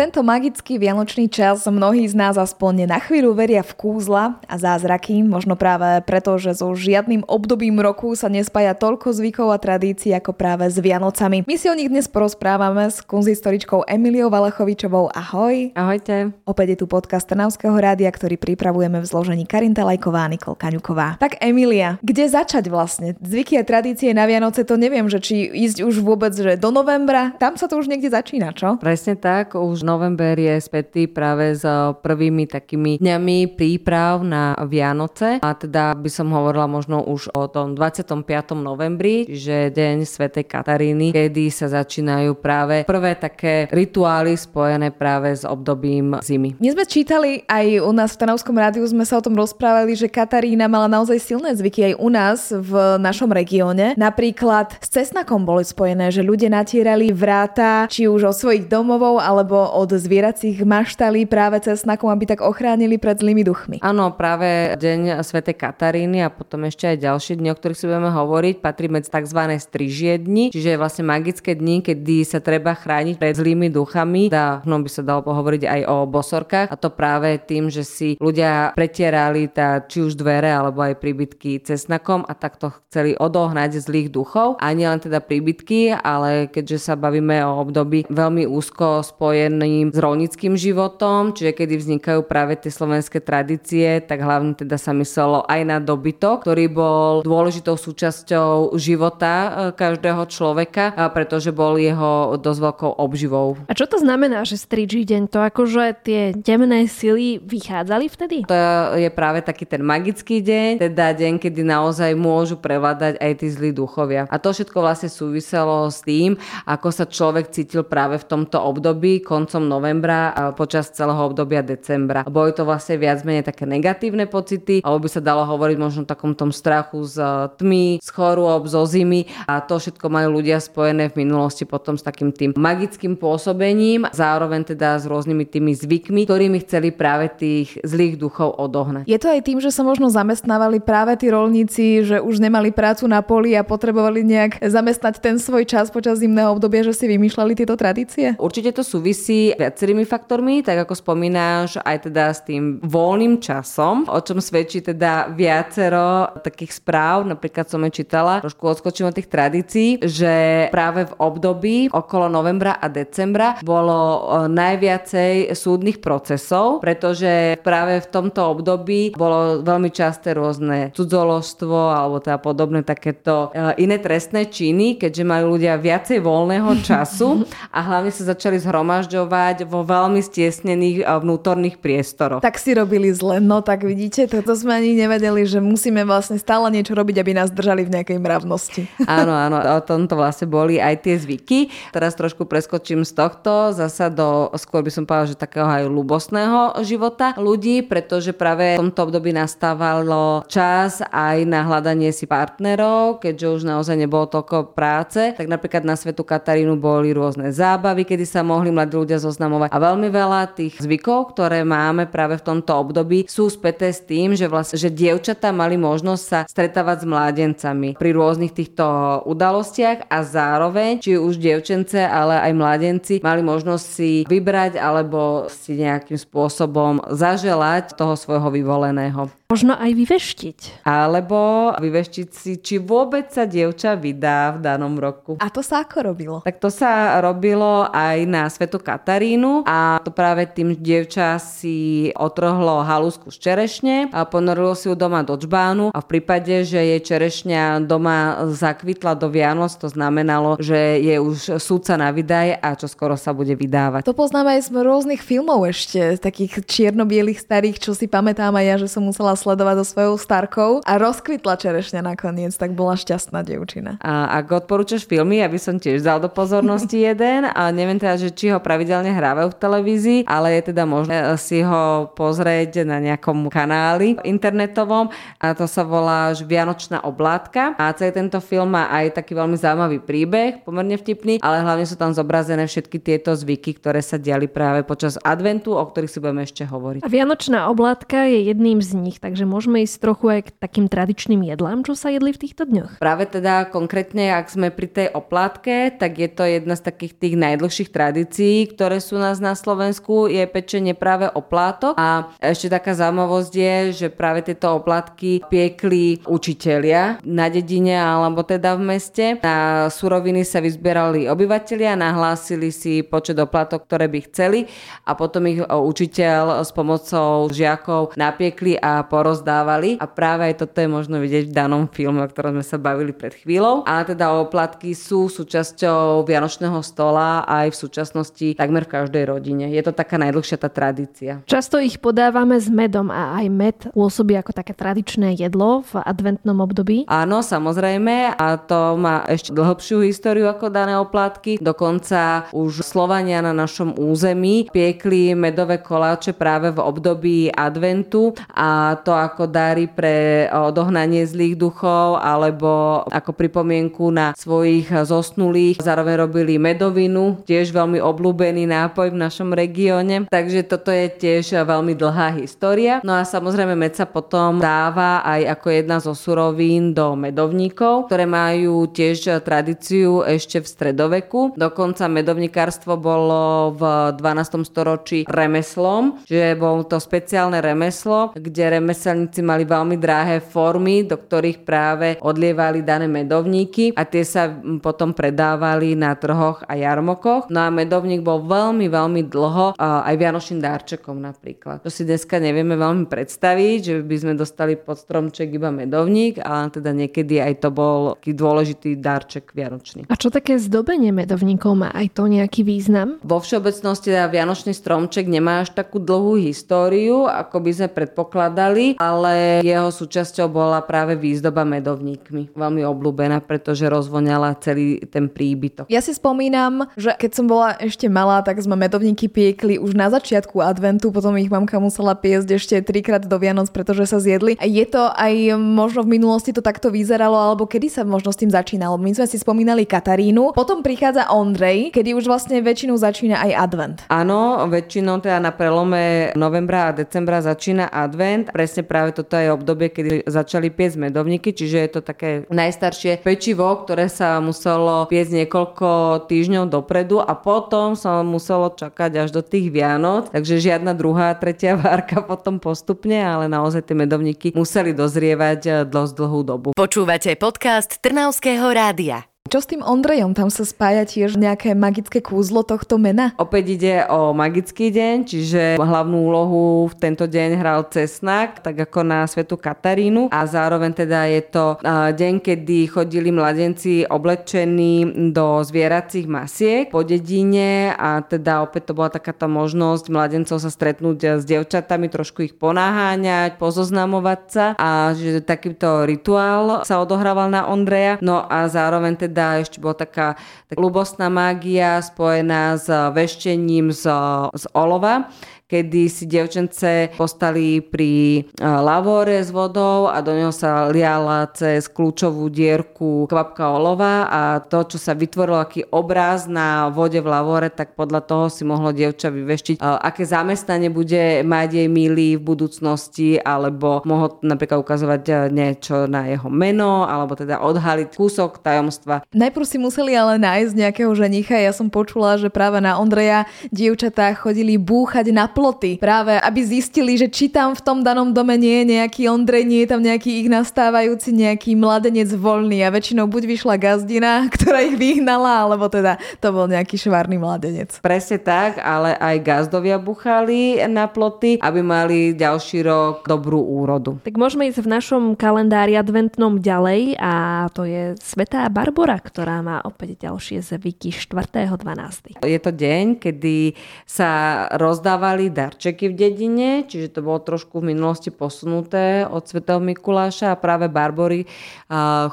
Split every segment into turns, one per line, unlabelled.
Tento magický vianočný čas mnohí z nás aspoň na chvíľu veria v kúzla a zázraky, možno práve preto, že so žiadnym obdobím roku sa nespája toľko zvykov a tradícií ako práve s Vianocami. My si o nich dnes porozprávame s kunzistoričkou Emiliou Valachovičovou. Ahoj.
Ahojte.
Opäť je tu podcast Trnavského rádia, ktorý pripravujeme v zložení Karinta Lajková a Nikol Kaňuková. Tak Emilia, kde začať vlastne? Zvyky a tradície na Vianoce to neviem, že či ísť už vôbec že do novembra, tam sa to už niekde začína, čo?
Presne tak, už november je spätý práve s prvými takými dňami príprav na Vianoce a teda by som hovorila možno už o tom 25. novembri, že deň Svetej Kataríny, kedy sa začínajú práve prvé také rituály spojené práve s obdobím zimy.
My sme čítali aj u nás v Tanovskom rádiu, sme sa o tom rozprávali, že Katarína mala naozaj silné zvyky aj u nás v našom regióne. Napríklad s cesnakom boli spojené, že ľudia natierali vráta či už od svojich domovov alebo od zvieracích maštalí práve cesnakom, aby tak ochránili pred zlými duchmi.
Áno, práve deň svätej Kataríny a potom ešte aj ďalšie dni, o ktorých si budeme hovoriť, patrí medzi tzv. strižie dni, čiže vlastne magické dni, kedy sa treba chrániť pred zlými duchami. Dá, no by sa dalo pohovoriť aj o bosorkách a to práve tým, že si ľudia pretierali tá, či už dvere alebo aj príbytky cesnakom a takto chceli odohnať zlých duchov. A nie len teda príbytky, ale keďže sa bavíme o období veľmi úzko spojený spojeným s rolnickým životom, čiže kedy vznikajú práve tie slovenské tradície, tak hlavne teda sa myslelo aj na dobytok, ktorý bol dôležitou súčasťou života e, každého človeka, pretože bol jeho dosť veľkou obživou.
A čo to znamená, že stričí deň? To akože tie temné sily vychádzali vtedy?
To je práve taký ten magický deň, teda deň, kedy naozaj môžu prevládať aj tí zlí duchovia. A to všetko vlastne súviselo s tým, ako sa človek cítil práve v tomto období, koncom koncom novembra a počas celého obdobia decembra. Boli to vlastne viac menej také negatívne pocity, alebo by sa dalo hovoriť možno o takom tom strachu z e, tmy, z chorôb, zo zimy a to všetko majú ľudia spojené v minulosti potom s takým tým magickým pôsobením, zároveň teda s rôznymi tými zvykmi, ktorými chceli práve tých zlých duchov odohnať.
Je to aj tým, že sa možno zamestnávali práve tí rolníci, že už nemali prácu na poli a potrebovali nejak zamestnať ten svoj čas počas zimného obdobia, že si vymýšľali tieto tradície?
Určite to súvisí viacerými faktormi, tak ako spomínáš, aj teda s tým voľným časom, o čom svedčí teda viacero takých správ, napríklad som čítala, trošku odskočím od tých tradícií, že práve v období okolo novembra a decembra bolo e, najviacej súdnych procesov, pretože práve v tomto období bolo veľmi časté rôzne cudzoložstvo alebo teda podobné takéto e, iné trestné činy, keďže majú ľudia viacej voľného času a hlavne sa začali zhromažďovať fungovať vo veľmi stiesnených vnútorných priestoroch.
Tak si robili zle, no tak vidíte, toto sme ani nevedeli, že musíme vlastne stále niečo robiť, aby nás držali v nejakej mravnosti.
Áno, áno, o tomto vlastne boli aj tie zvyky. Teraz trošku preskočím z tohto zasa do, skôr by som povedala, že takého aj ľubostného života ľudí, pretože práve v tomto období nastávalo čas aj na hľadanie si partnerov, keďže už naozaj nebolo toľko práce, tak napríklad na Svetu Katarínu boli rôzne zábavy, kedy sa mohli mladí ľudia zoznamovať. A veľmi veľa tých zvykov, ktoré máme práve v tomto období, sú späté s tým, že vlastne, že dievčatá mali možnosť sa stretávať s mládencami pri rôznych týchto udalostiach a zároveň, či už dievčence, ale aj mládenci mali možnosť si vybrať alebo si nejakým spôsobom zaželať toho svojho vyvoleného.
Možno aj vyveštiť.
Alebo vyveštiť si, či vôbec sa dievča vydá v danom roku.
A to sa ako robilo?
Tak to sa robilo aj na Svetu Katarínu a to práve tým dievča si otrhlo halusku z čerešne a ponorilo si ju doma do čbánu a v prípade, že jej čerešňa doma zakvitla do Vianoc, to znamenalo, že je už súca na vydaj a čo skoro sa bude vydávať.
To poznáme aj z rôznych filmov ešte, takých čierno-bielých starých, čo si pamätám aj ja, že som musela sledovať so svojou starkou a rozkvitla čerešňa nakoniec, tak bola šťastná dievčina.
A ak odporúčaš filmy, aby som tiež dal do pozornosti jeden a neviem teda, že či ho pravidelne hrávajú v televízii, ale je teda možné si ho pozrieť na nejakom kanáli internetovom a to sa volá Vianočná oblátka a celý tento film má aj taký veľmi zaujímavý príbeh, pomerne vtipný, ale hlavne sú tam zobrazené všetky tieto zvyky, ktoré sa diali práve počas adventu, o ktorých si budeme ešte hovoriť.
A Vianočná oblátka je jedným z nich, tak takže môžeme ísť trochu aj k takým tradičným jedlám, čo sa jedli v týchto dňoch.
Práve teda konkrétne, ak sme pri tej oplátke, tak je to jedna z takých tých najdlhších tradícií, ktoré sú nás na Slovensku, je pečenie práve oplátok. A ešte taká zaujímavosť je, že práve tieto oplátky piekli učitelia na dedine alebo teda v meste. Na suroviny sa vyzbierali obyvateľia, nahlásili si počet oplátok, ktoré by chceli a potom ich učiteľ s pomocou žiakov napiekli a porozdávali. A práve aj toto je možno vidieť v danom filme, o ktorom sme sa bavili pred chvíľou. Ale teda oplatky sú súčasťou Vianočného stola aj v súčasnosti takmer v každej rodine. Je to taká najdlhšia tá tradícia.
Často ich podávame s medom a aj med pôsobí ako také tradičné jedlo v adventnom období.
Áno, samozrejme a to má ešte dlhšiu históriu ako dané oplatky. Dokonca už Slovania na našom území piekli medové koláče práve v období adventu a to ako dary pre odohnanie zlých duchov alebo ako pripomienku na svojich zosnulých. Zároveň robili medovinu, tiež veľmi obľúbený nápoj v našom regióne. Takže toto je tiež veľmi dlhá história. No a samozrejme med sa potom dáva aj ako jedna zo surovín do medovníkov, ktoré majú tiež tradíciu ešte v stredoveku. Dokonca medovníkarstvo bolo v 12. storočí remeslom, že bol to speciálne remeslo, kde remeselníci mali veľmi drahé formy, do ktorých práve odlievali dané medovníky a tie sa potom predávali na trhoch a jarmokoch. No a medovník bol veľmi, veľmi dlho aj vianočným dárčekom napríklad. To si dneska nevieme veľmi predstaviť, že by sme dostali pod stromček iba medovník, ale teda niekedy aj to bol taký dôležitý dárček vianočný.
A čo také zdobenie medovníkov má aj to nejaký význam?
Vo všeobecnosti teda vianočný stromček nemá až takú dlhú históriu, ako by sme predpokladali, ale jeho súčasťou bola práve výzdoba medovníkmi. Veľmi obľúbená, pretože rozvoňala celý ten príbytok.
Ja si spomínam, že keď som bola ešte malá, tak sme medovníky piekli už na začiatku adventu, potom ich mamka musela piesť ešte trikrát do Vianoc, pretože sa zjedli. Je to aj možno v minulosti to takto vyzeralo, alebo kedy sa možno s tým začínalo. My sme si spomínali Katarínu, potom prichádza Ondrej, kedy už vlastne väčšinou začína aj advent.
Áno, väčšinou teda na prelome novembra a decembra začína advent. Presne práve toto je obdobie, kedy začali piesť medovníky, čiže je to také najstaršie pečivo, ktoré sa muselo piesť niekoľko týždňov dopredu a potom sa muselo čakať až do tých Vianoc, takže žiadna druhá, tretia várka potom postupne, ale naozaj tie medovníky museli dozrievať dosť dlhú dobu.
Počúvate podcast Trnavského rádia.
Čo s tým Ondrejom? Tam sa spája tiež nejaké magické kúzlo tohto mena?
Opäť ide o magický deň, čiže hlavnú úlohu v tento deň hral cesnak, tak ako na svetu Katarínu a zároveň teda je to deň, kedy chodili mladenci oblečení do zvieracích masiek po dedine a teda opäť to bola takáto možnosť mladencov sa stretnúť s devčatami, trošku ich ponáháňať, pozoznamovať sa a že takýto rituál sa odohrával na Ondreja. No a zároveň teda teda ešte bola taká, taká ľubostná mágia spojená s veštením z, z olova, kedy si devčence postali pri e, lavore s vodou a do neho sa liala cez kľúčovú dierku kvapka olova a to, čo sa vytvorilo, aký obraz na vode v lavore, tak podľa toho si mohlo dievča vyveštiť, e, aké zamestnanie bude mať jej milý v budúcnosti, alebo mohol napríklad ukazovať e, niečo na jeho meno, alebo teda odhaliť kúsok tajomstva.
Najprv si museli ale nájsť nejakého ženicha. Ja som počula, že práve na Ondreja dievčatá chodili búchať na ploty, práve aby zistili, že či tam v tom danom dome nie je nejaký Ondrej, nie je tam nejaký ich nastávajúci nejaký mladenec voľný a väčšinou buď vyšla gazdina, ktorá ich vyhnala, alebo teda to bol nejaký švárny mladenec.
Presne tak, ale aj gazdovia buchali na ploty, aby mali ďalší rok dobrú úrodu.
Tak môžeme ísť v našom kalendári adventnom ďalej a to je Svetá Barbora, ktorá má opäť ďalšie zvyky 4.12.
Je to deň, kedy sa rozdávali darčeky v dedine, čiže to bolo trošku v minulosti posunuté od Svetého Mikuláša a práve Barbory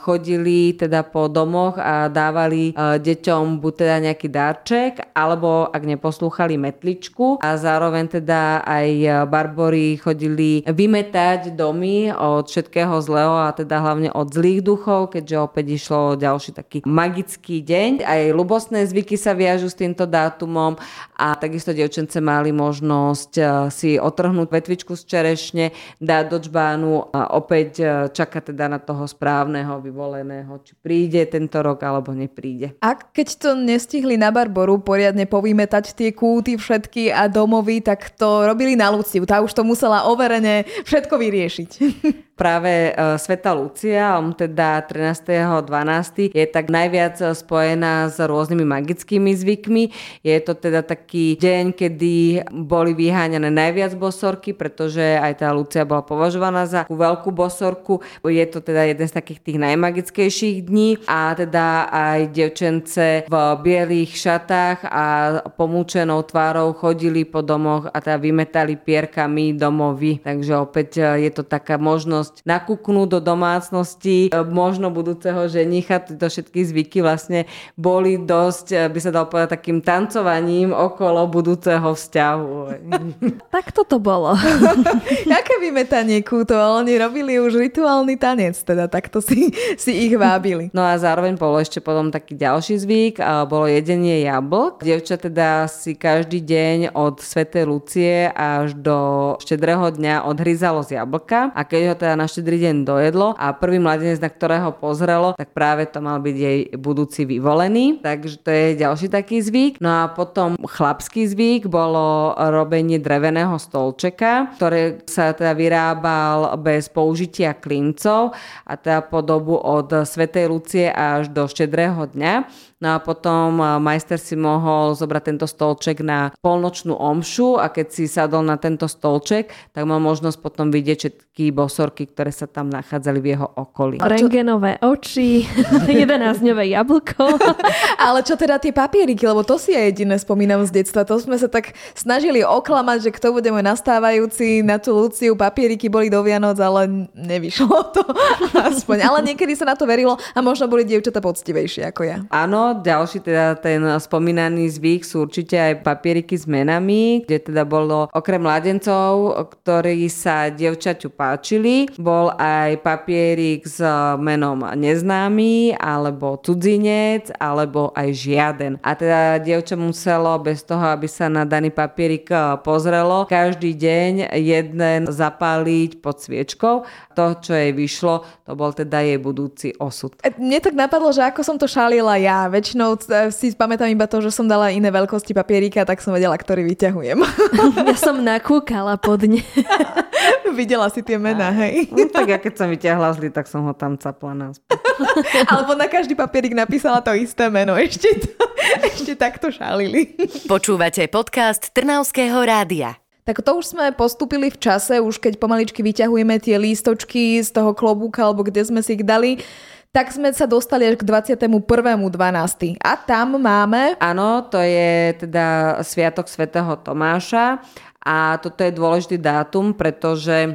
chodili teda po domoch a dávali deťom buď teda nejaký darček, alebo ak neposlúchali metličku a zároveň teda aj Barbory chodili vymetať domy od všetkého zlého a teda hlavne od zlých duchov, keďže opäť išlo ďalší taký magický deň. Aj ľubostné zvyky sa viažu s týmto dátumom a takisto devčence mali možnosť možnosť e, si otrhnúť vetvičku z čerešne, dať do čbánu a opäť e, čaká teda na toho správneho, vyvoleného, či príde tento rok alebo nepríde.
A keď to nestihli na Barboru poriadne povymetať tie kúty všetky a domovy, tak to robili na Luciu. Tá už to musela overene všetko vyriešiť.
práve uh, Sveta Lucia, on teda 13.12. je tak najviac spojená s rôznymi magickými zvykmi. Je to teda taký deň, kedy boli vyháňané najviac bosorky, pretože aj tá Lucia bola považovaná za veľkú bosorku. Je to teda jeden z takých tých najmagickejších dní a teda aj devčence v bielých šatách a pomúčenou tvárou chodili po domoch a teda vymetali pierkami domovy. Takže opäť je to taká možnosť možnosť nakúknúť do domácnosti e, možno budúceho ženicha. Tieto všetky zvyky vlastne boli dosť, e, by sa dalo povedať, takým tancovaním okolo budúceho vzťahu.
tak toto bolo.
Aké vymetanie kútov? Oni robili už rituálny tanec, teda takto si, si ich vábili.
No a zároveň bolo ešte potom taký ďalší zvyk, a bolo jedenie jablk. Dievča teda si každý deň od Svetej Lucie až do štedrého dňa odhryzalo z jablka a keď ho teda na štedrý deň dojedlo a prvý mladenec, na ktorého pozrelo, tak práve to mal byť jej budúci vyvolený. Takže to je ďalší taký zvyk. No a potom chlapský zvyk bolo robenie dreveného stolčeka, ktoré sa teda vyrábal bez použitia klincov a teda po dobu od Svetej Lucie až do štedrého dňa. No a potom majster si mohol zobrať tento stolček na polnočnú omšu a keď si sadol na tento stolček, tak mal možnosť potom vidieť všetky bosorky, ktoré sa tam nachádzali v jeho okolí.
Rengenové oči, 11-dňové jablko.
Ale čo teda tie papieriky, lebo to si ja jediné spomínam z detstva. To sme sa tak snažili oklamať, že kto bude môj nastávajúci na tú Luciu. Papieriky boli do Vianoc, ale nevyšlo to aspoň. Ale niekedy sa na to verilo a možno boli dievčatá poctivejšie ako ja.
Áno, ďalší teda ten spomínaný zvyk sú určite aj papieriky s menami, kde teda bolo okrem mladencov, ktorí sa dievčaťu páčili, bol aj papierik s menom neznámy, alebo cudzinec, alebo aj žiaden. A teda dievča muselo bez toho, aby sa na daný papierik eh, pozrelo, každý deň jeden zapáliť pod sviečkou. To, čo jej vyšlo, to bol teda jej budúci osud.
E, mne tak napadlo, že ako som to šalila ja väčšinou e, si pamätám iba to, že som dala iné veľkosti papierika, tak som vedela, ktorý vyťahujem.
ja som nakúkala pod ne.
Videla si tie mená, hej.
No, tak ja keď som vyťahla zli, tak som ho tam capla naspäť.
Alebo na každý papierik napísala to isté meno. Ešte, to, ešte takto šalili.
Počúvate podcast Trnavského rádia.
Tak to už sme postupili v čase, už keď pomaličky vyťahujeme tie lístočky z toho klobúka, alebo kde sme si ich dali tak sme sa dostali až k 21.12. A tam máme...
Áno, to je teda Sviatok svätého Tomáša a toto je dôležitý dátum, pretože e,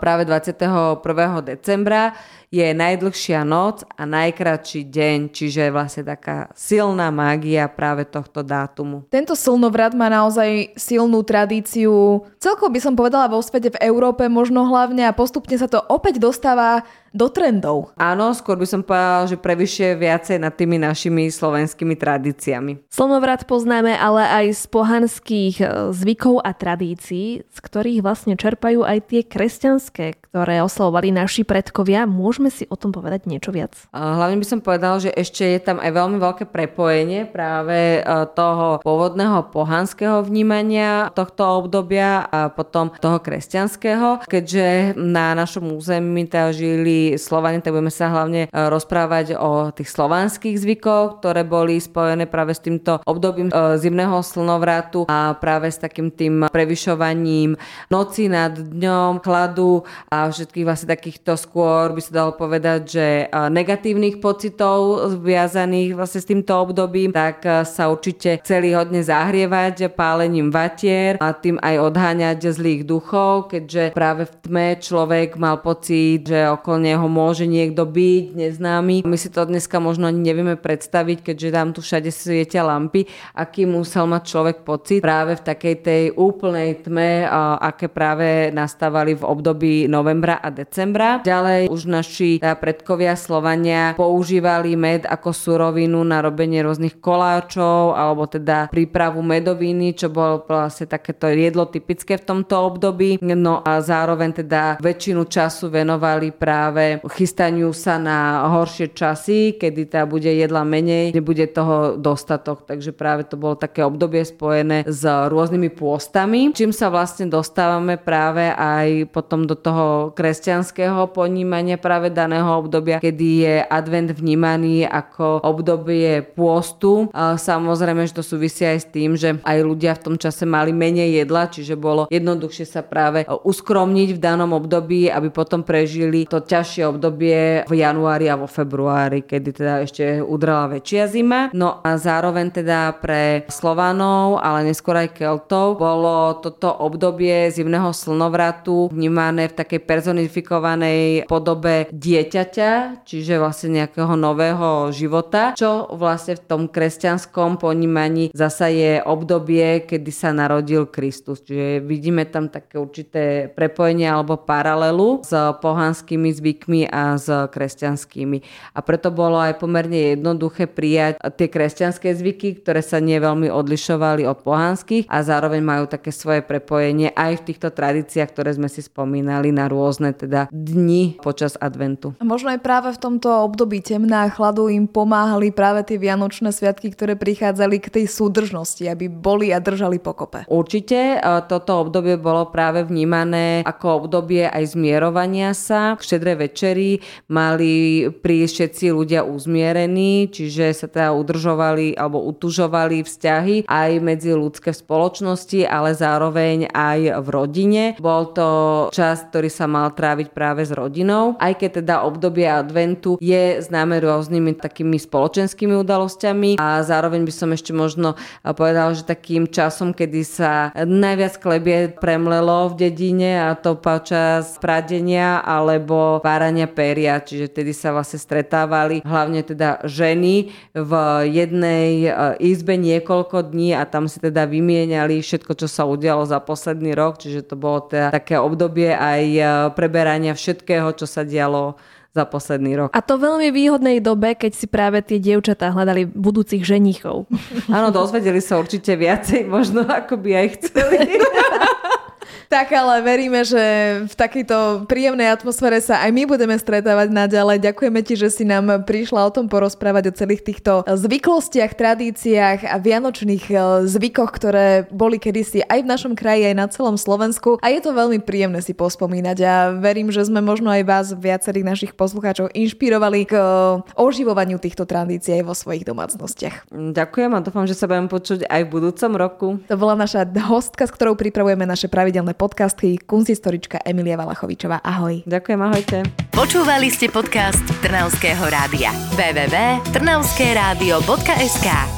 práve 21. decembra je najdlhšia noc a najkratší deň, čiže je vlastne taká silná mágia práve tohto dátumu.
Tento slnovrat má naozaj silnú tradíciu, celkovo by som povedala vo svete, v Európe možno hlavne a postupne sa to opäť dostáva do trendov.
Áno, skôr by som povedala, že prevyšuje viacej nad tými našimi slovenskými tradíciami.
Slnovrat poznáme ale aj z pohanských e, zvykov a tradícií, z ktorých vlastne čerpajú aj tie kresťanské, ktoré oslavovali naši predkovia. Môžeme si o tom povedať niečo viac?
Hlavne by som povedal, že ešte je tam aj veľmi veľké prepojenie práve e, toho pôvodného pohanského vnímania tohto obdobia a potom toho kresťanského, keďže na našom území teda žili Slovani, tak budeme sa hlavne e, rozprávať o tých slovanských zvykoch, ktoré boli spojené práve s týmto obdobím e, zimného slnovratu a práve s takým tým prevyšovaním noci nad dňom, chladu a všetkých vlastne takýchto skôr by sa dalo povedať, že e, negatívnych pocitov viazaných vlastne s týmto obdobím, tak sa určite chceli hodne zahrievať pálením vatier a tým aj odháňať zlých duchov, keďže práve v tme človek mal pocit, že okolne ho môže niekto byť neznámy. My si to dneska možno ani nevieme predstaviť, keďže tam tu všade svietia lampy, aký musel mať človek pocit práve v takej tej úplnej tme, aké práve nastávali v období novembra a decembra. Ďalej už naši predkovia Slovania používali med ako surovinu na robenie rôznych koláčov alebo teda prípravu medoviny, čo bolo vlastne takéto jedlo typické v tomto období. No a zároveň teda väčšinu času venovali práve chystaniu sa na horšie časy, kedy teda bude jedla menej, nebude toho dostatok. Takže práve to bolo také obdobie spojené s rôznymi pôstami, čím sa vlastne dostávame práve aj potom do toho kresťanského ponímania práve daného obdobia, kedy je advent vnímaný ako obdobie pôstu. Samozrejme, že to súvisí aj s tým, že aj ľudia v tom čase mali menej jedla, čiže bolo jednoduchšie sa práve uskromniť v danom období, aby potom prežili to ťažšie obdobie v januári a vo februári, kedy teda ešte udrala väčšia zima. No a zároveň teda pre Slovanov, ale neskôr aj Keltov, bolo toto obdobie zimného slnovratu vnímané v takej personifikovanej podobe dieťaťa, čiže vlastne nejakého nového života, čo vlastne v tom kresťanskom ponímaní zasa je obdobie, kedy sa narodil Kristus. Čiže vidíme tam také určité prepojenie alebo paralelu s pohanskými zvykmi a s kresťanskými. A preto bolo aj pomerne jednoduché prijať tie kresťanské zvyky, ktoré sa nie veľmi odlišovali od pohanských a zároveň majú také svoje prepojenie aj v týchto tradíciách, ktoré sme si spomínali na rôzne teda dni počas adventu.
A možno aj práve v tomto období temná a chladu im pomáhali práve tie vianočné sviatky, ktoré prichádzali k tej súdržnosti, aby boli a držali pokope.
Určite toto obdobie bolo práve vnímané ako obdobie aj zmierovania sa. V štedrej večeri mali prísť všetci ľudia uzmierení, čiže sa teda udržovali alebo utužovali vzťahy aj medzi ľudské spoločnosti, ale zároveň aj v rodine. Bol to čas, ktorý sa mal tráviť práve s rodinou, aj keď teda obdobie adventu je známe rôznymi takými spoločenskými udalosťami a zároveň by som ešte možno povedal, že takým časom, kedy sa najviac klebie premlelo v dedine a to počas pradenia alebo párania peria, čiže vtedy sa vlastne stretávali hlavne teda ženy v jednej e, izbe niekoľko dní a tam si teda vymieniali všetko, čo sa udialo za posledný rok, čiže to bolo teda také obdobie aj e, preberania všetkého, čo sa dialo za posledný rok.
A to veľmi výhodnej dobe, keď si práve tie dievčatá hľadali budúcich ženichov.
Áno, dozvedeli sa určite viacej možno, ako by aj chceli.
Tak ale veríme, že v takejto príjemnej atmosfére sa aj my budeme stretávať naďalej. Ďakujeme ti, že si nám prišla o tom porozprávať o celých týchto zvyklostiach, tradíciách a vianočných e, zvykoch, ktoré boli kedysi aj v našom kraji, aj na celom Slovensku. A je to veľmi príjemné si pospomínať a verím, že sme možno aj vás, viacerých našich poslucháčov, inšpirovali k e, oživovaniu týchto tradícií aj vo svojich domácnostiach.
Ďakujem a dúfam, že sa budem počuť aj v budúcom roku.
To bola naša hostka, s ktorou pripravujeme naše pravidelné podcasty kunsthistorička Emilia Valachovičová. Ahoj.
Ďakujem, ahojte.
Počúvali ste podcast Trnavského rádia. www.trnavskeradio.sk